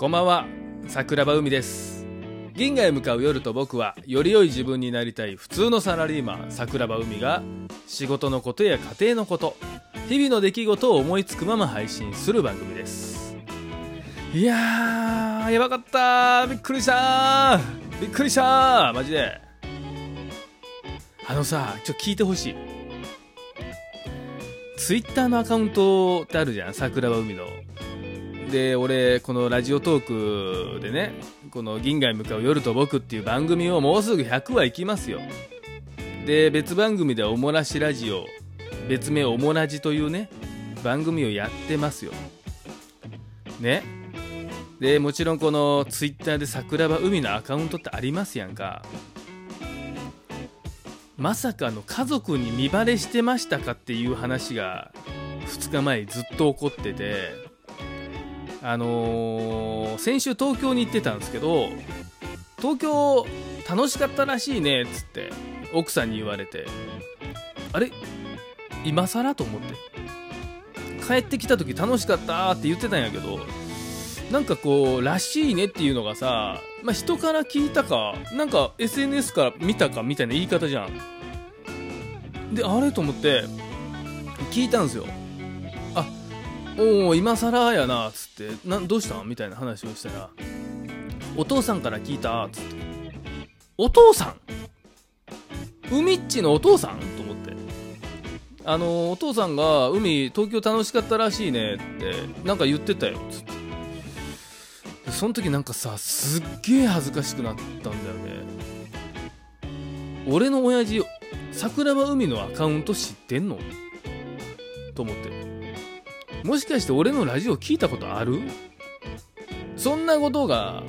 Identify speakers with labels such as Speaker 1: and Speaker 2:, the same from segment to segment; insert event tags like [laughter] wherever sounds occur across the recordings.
Speaker 1: こんばんは。桜庭海です。銀河へ向かう夜と僕はより良い自分になりたい普通のサラリーマン桜庭海が仕事のことや家庭のこと日々の出来事を思いつくまま配信する番組です。いやーやばかった。びっくりした。びっくりした。マジで。あのさちょっと聞いてほしい。ツイッターのアカウントってあるじゃん桜庭海の。で俺このラジオトークでねこの「銀河へ向かう夜と僕」っていう番組をもうすぐ100話いきますよ。で別番組では「おもらしラジオ」別名「おもらじ」というね番組をやってますよ。ね。でもちろんこのツイッターで桜庭海のアカウントってありますやんか。まさかの家族に見バレしてましたかっていう話が2日前ずっと起こってて。あのー、先週東京に行ってたんですけど東京楽しかったらしいねっつって奥さんに言われてあれ？今更と思って。帰ってきた時楽しかったって言ってたんやけどなんかこうらしいねっていうのがさ、まあ、人から聞いたかなんか SNS から見たかみたいな言い方じゃん。であれ？と思って聞いたんですよ。おお今更やなっつって。などうしたん？みたいな話をしたらお父さんから聞いたっつって。お父さん？海っちのお父さん？と思って。あのお父さんが海東京楽しかったらしいねってなんか言ってたよっつって。その時なんかさすっげえ恥ずかしくなったんだよね。俺の親父桜庭海のアカウント知ってんの？と思って。もしかして俺のラジオ聞いたことある？そんなことが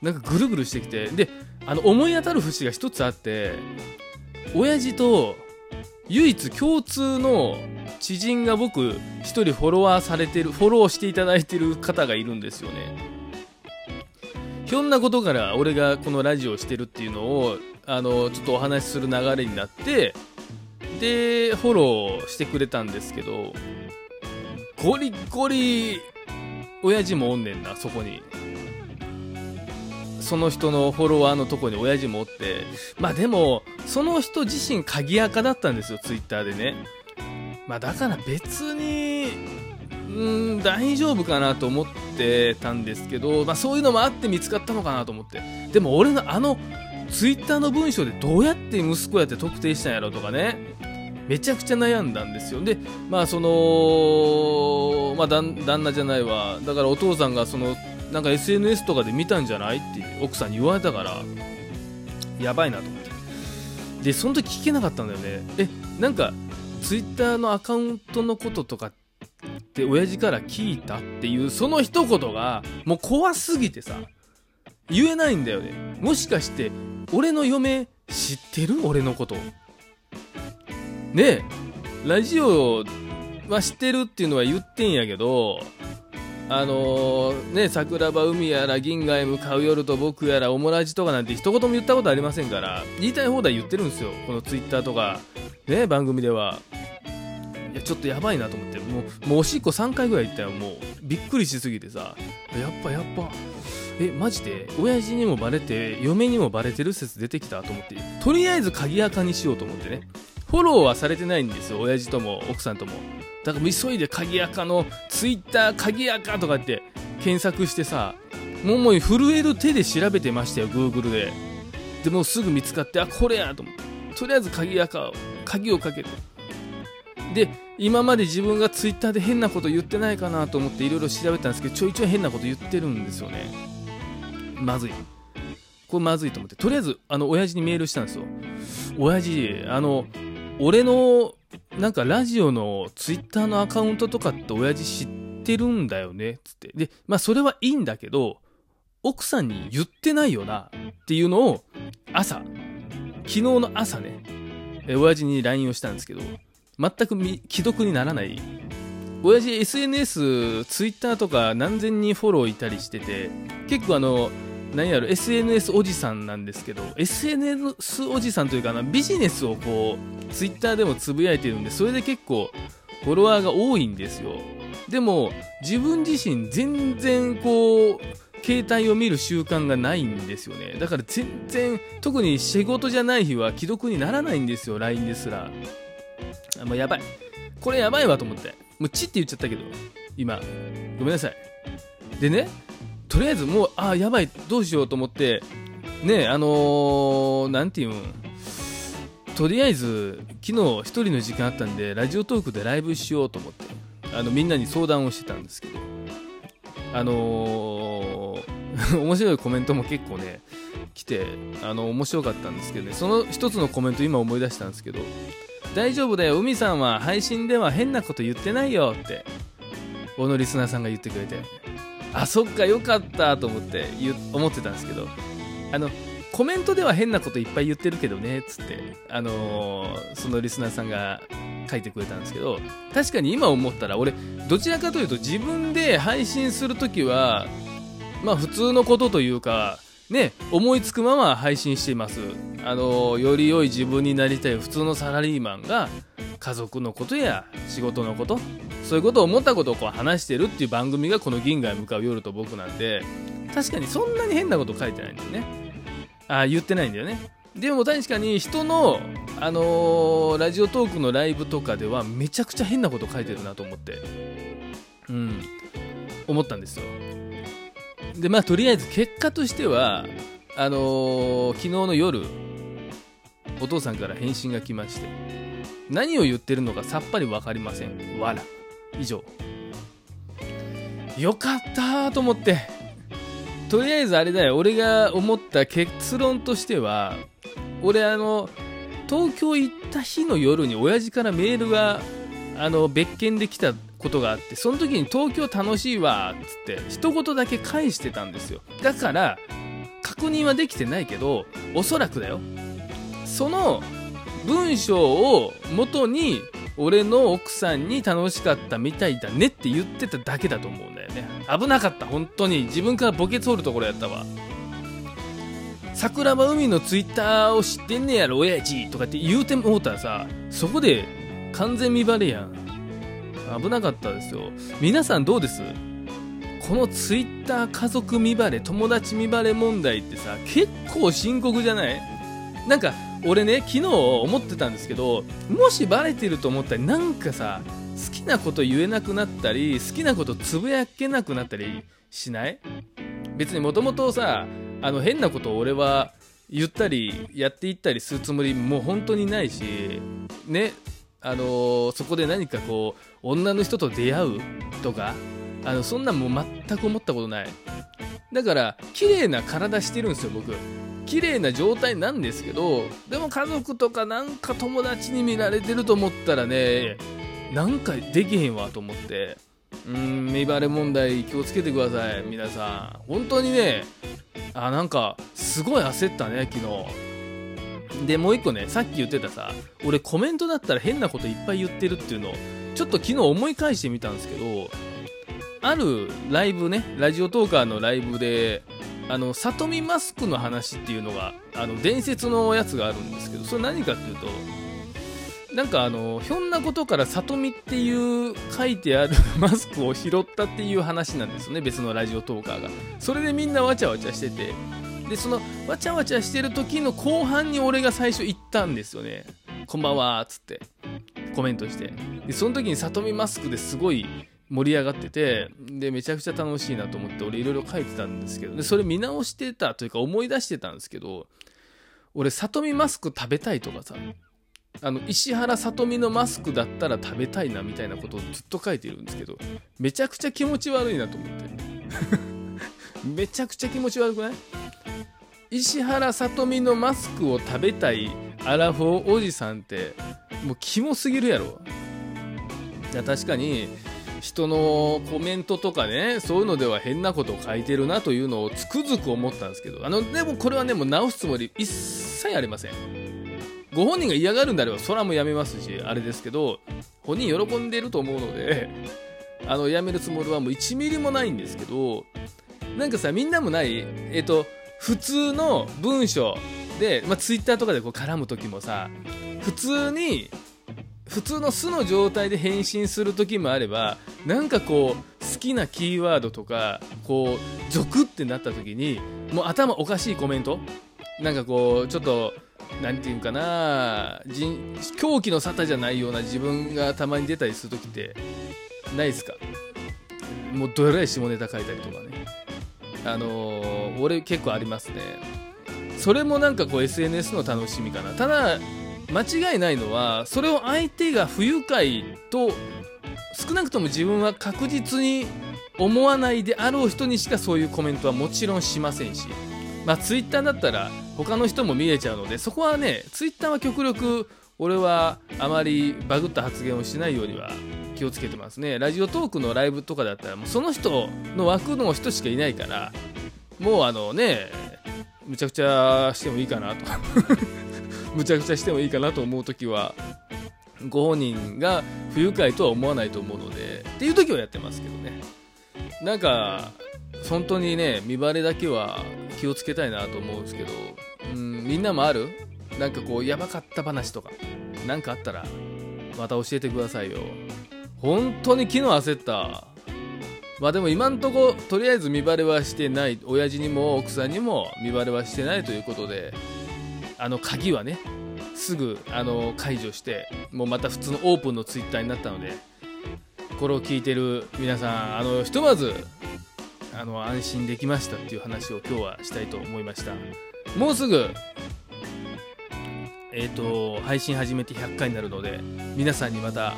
Speaker 1: なんかぐるぐるしてきて。であの思い当たる節が一つあって親父と唯一共通の知人が僕一人フォロワーされてるフォローしていただいてる方がいるんですよね。ひょんなことから俺がこのラジオをしてるっていうのをあのちょっとお話しする流れになってでフォローしてくれたんですけどゴリゴリ親父もおんねんなそこに。その人のフォロワーのとこに親父もおって。まあでもその人自身鍵垢だったんですよツイッターでね。まあだから別にうん大丈夫かなと思ってたんですけど、まあ、そういうのもあって見つかったのかなと思って。でも俺のあのツイッターの文章でどうやって息子やって特定したんやろとかね。めちゃくちゃ悩んだんですよ。でまあその、まあ、旦那じゃないわ。だからお父さんがそのなんか SNS とかで見たんじゃないって奥さんに言われたからやばいなと思って。でその時聞けなかったんだよね。えなんかツイッターのアカウントのこととかって親父から聞いたっていうその一言がもう怖すぎてさ言えないんだよね。もしかして俺の嫁知ってる？俺のこと。ねラジオは知ってるっていうのは言ってんやけど、あのー、ね、桜庭海やら銀河へ向かう夜と僕やらオモラジとかなんて一言も言ったことありませんから、言いたい放題言ってるんですよ。このツイッターとか、ね、番組では。いや、ちょっとやばいなと思って、もう、もうおしっこ3回ぐらい行ったよ。もう、びっくりしすぎてさ、やっぱやっぱ、え、マジで、親父にもバレて、嫁にもバレてる説出てきたと思って、とりあえず鍵垢にしようと思ってね。フォローはされてないんですよ親父とも奥さんとも。だから急いで鍵垢のツイッター鍵垢とかって検索してさもうもう震える手で調べてましたよ Google で。でもうすぐ見つかってあこれやと思って。とりあえず鍵垢を鍵をかけて。で今まで自分がツイッターで変なこと言ってないかなと思っていろいろ調べたんですけどちょいちょい変なこと言ってるんですよね。まずい。これまずいと思って。とりあえずあの親父にメールしたんですよ。親父あの俺のなんかラジオのツイッターのアカウントとかって親父知ってるんだよねつって。でまあそれはいいんだけど奥さんに言ってないよなっていうのを朝昨日の朝ねえ親父に LINE をしたんですけど全く既読にならない。親父 SNS、ツイッターとか何千人フォローいたりしてて結構あの何やろ SNS おじさんなんですけど SNS おじさんというかなビジネスをこうツイッターでもつぶやいてるんでそれで結構フォロワーが多いんですよ。でも自分自身全然こう携帯を見る習慣がないんですよね。だから全然特に仕事じゃない日は既読にならないんですよ LINE ですら。あもうやばい。これやばいわと思って。もうチって言っちゃったけど今。ごめんなさい。でねとりあえずもうあやばいどうしようと思ってねあのー、なんていうんとりあえず昨日1人の時間あったんでラジオトークでライブしようと思ってあのみんなに相談をしてたんですけどあのー、[laughs] 面白いコメントも結構ね来てあの面白かったんですけどねその一つのコメント今思い出したんですけど大丈夫だよ海さんは配信では変なこと言ってないよって小野リスナーさんが言ってくれて。あそっかよかったと思って思ってたんですけどあのコメントでは変なこといっぱい言ってるけどねっつってあのー、そのリスナーさんが書いてくれたんですけど確かに今思ったら俺どちらかというと自分で配信するときはまあ普通のことというかね思いつくまま配信しています。あのより良い自分になりたい普通のサラリーマンが家族のことや仕事のことそういうことを思ったことをこう話してるっていう番組がこの銀河へ向かう夜と僕なんで確かにそんなに変なこと書いてないんだよねあ言ってないんだよねでも確かに人の、あのー、ラジオトークのライブとかではめちゃくちゃ変なこと書いてるなと思って、うん、思ったんですよ。で、まあ、とりあえず結果としては、あのー、昨日の夜、お父さんから返信が来まして、何を言ってるのかさっぱり分かりません。わら。以上。よかったと思って。とりあえずあれだよ、俺が思った結論としては、俺あの東京行った日の夜に親父からメールがあの別件で来たことがあってその時に東京楽しいわっつって一言だけ返してたんですよだから確認はできてないけどおそらくだよその文章を元に俺の奥さんに楽しかったみたいだねって言ってただけだと思うんだよね。危なかった本当に。自分からボケ通るところやったわ。桜庭海のツイッターを知ってんねやろ親父とかって言うてもうたらさそこで完全見バレやん。危なかったですよ。皆さんどうです？このツイッター家族見バレ友達見バレ問題ってさ結構深刻じゃない？なんか俺ね昨日思ってたんですけどもしバレてると思ったらなんかさ好きなこと言えなくなったり好きなことつぶやけなくなったりしない？別にもともとさあの変なことを俺は言ったりやっていったりするつもりもう本当にないしねあのー、そこで何かこう女の人と出会うとかあのそんなんもう全く思ったことない。だから綺麗な体してるんですよ僕。綺麗な状態なんですけどでも家族とかなんか友達に見られてると思ったらねなんかできへんわと思ってうん見バレ問題気をつけてください皆さん。本当にねあなんかすごい焦ったね昨日。でもう一個ねさっき言ってたさ俺コメントだったら変なこといっぱい言ってるっていうのをちょっと昨日思い返してみたんですけどあるライブねラジオトーカーのライブであの里見マスクの話っていうのがあの伝説のやつがあるんですけどそれ何かっていうとなんかあのひょんなことから里見っていう書いてある [laughs] マスクを拾ったっていう話なんですよね別のラジオトーカーが。それでみんなわちゃわちゃしてて。でそのわちゃわちゃしてる時の後半に俺が最初行ったんですよね。こんばんはっつってコメントして。でその時に里見マスクですごい盛り上がっててでめちゃくちゃ楽しいなと思って俺いろいろ書いてたんですけどでそれ見直してたというか思い出してたんですけど俺里見マスク食べたいとかさあの石原さとみのマスクだったら食べたいなみたいなことをずっと書いてるんですけどめちゃくちゃ気持ち悪いなと思って。[laughs] めちゃくちゃ気持ち悪くない？石原さとみのマスクを食べたいアラフォーおじさんってもうキモすぎるやろ。いや確かに人のコメントとかねそういうのでは変なことを書いてるなというのをつくづく思ったんですけどあのでもこれはねもう直すつもり一切ありません。ご本人が嫌がるんであればそれはもうやめますしあれですけど本人喜んでると思うので [laughs] あのやめるつもりはもう1ミリもないんですけどなんかさみんなもないえっ、と普通の文章で、まあ、ツイッターとかでこう絡む時もさ普通に普通の素の状態で返信する時もあればなんかこう好きなキーワードとかこうゾクってなった時にもう頭おかしいコメント？なんかこうちょっと何て言うかな狂気の沙汰じゃないような自分がたまに出たりする時ってないですか？もうどえらい下ネタ書いたりとかね。あのー、俺結構ありますね。それもなんかこう SNS の楽しみかな。ただ間違いないのはそれを相手が不愉快と少なくとも自分は確実に思わないであろう人にしかそういうコメントはもちろんしませんしまあツイッターだったら他の人も見えちゃうのでそこはねツイッターは極力俺はあまりバグった発言をしないようには気をつけてますね。ラジオトークのライブとかだったらもうその人の枠の人しかいないからもうあのねむちゃくちゃしてもいいかなと。むちゃくちゃしてもいいかなと思う時はご本人が不愉快とは思わないと思うのでっていう時はやってますけどね。なんか本当にね見バレだけは気をつけたいなと思うんですけどうんみんなもある？なんかこうやばかった話とか何かあったらまた教えてくださいよ。本当に昨日焦った。まあでも今んとことりあえず見バレはしてない。親父にも奥さんにも見バレはしてないということであの鍵はねすぐあの解除してもうまた普通のオープンのツイッターになったのでこれを聞いてる皆さんあのひとまずあの安心できましたっていう話を今日はしたいと思いました。もうすぐえっ、ー、と配信始めて100回になるので皆さんにまた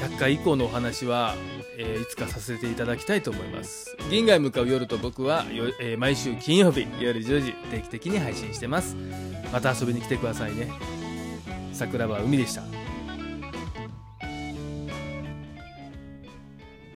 Speaker 1: 100回以降のお話は、えー、いつかさせていただきたいと思います。銀河へ向かう夜と僕は、えー、毎週金曜日夜10時定期的に配信してます。また遊びに来てくださいね。桜庭海でした。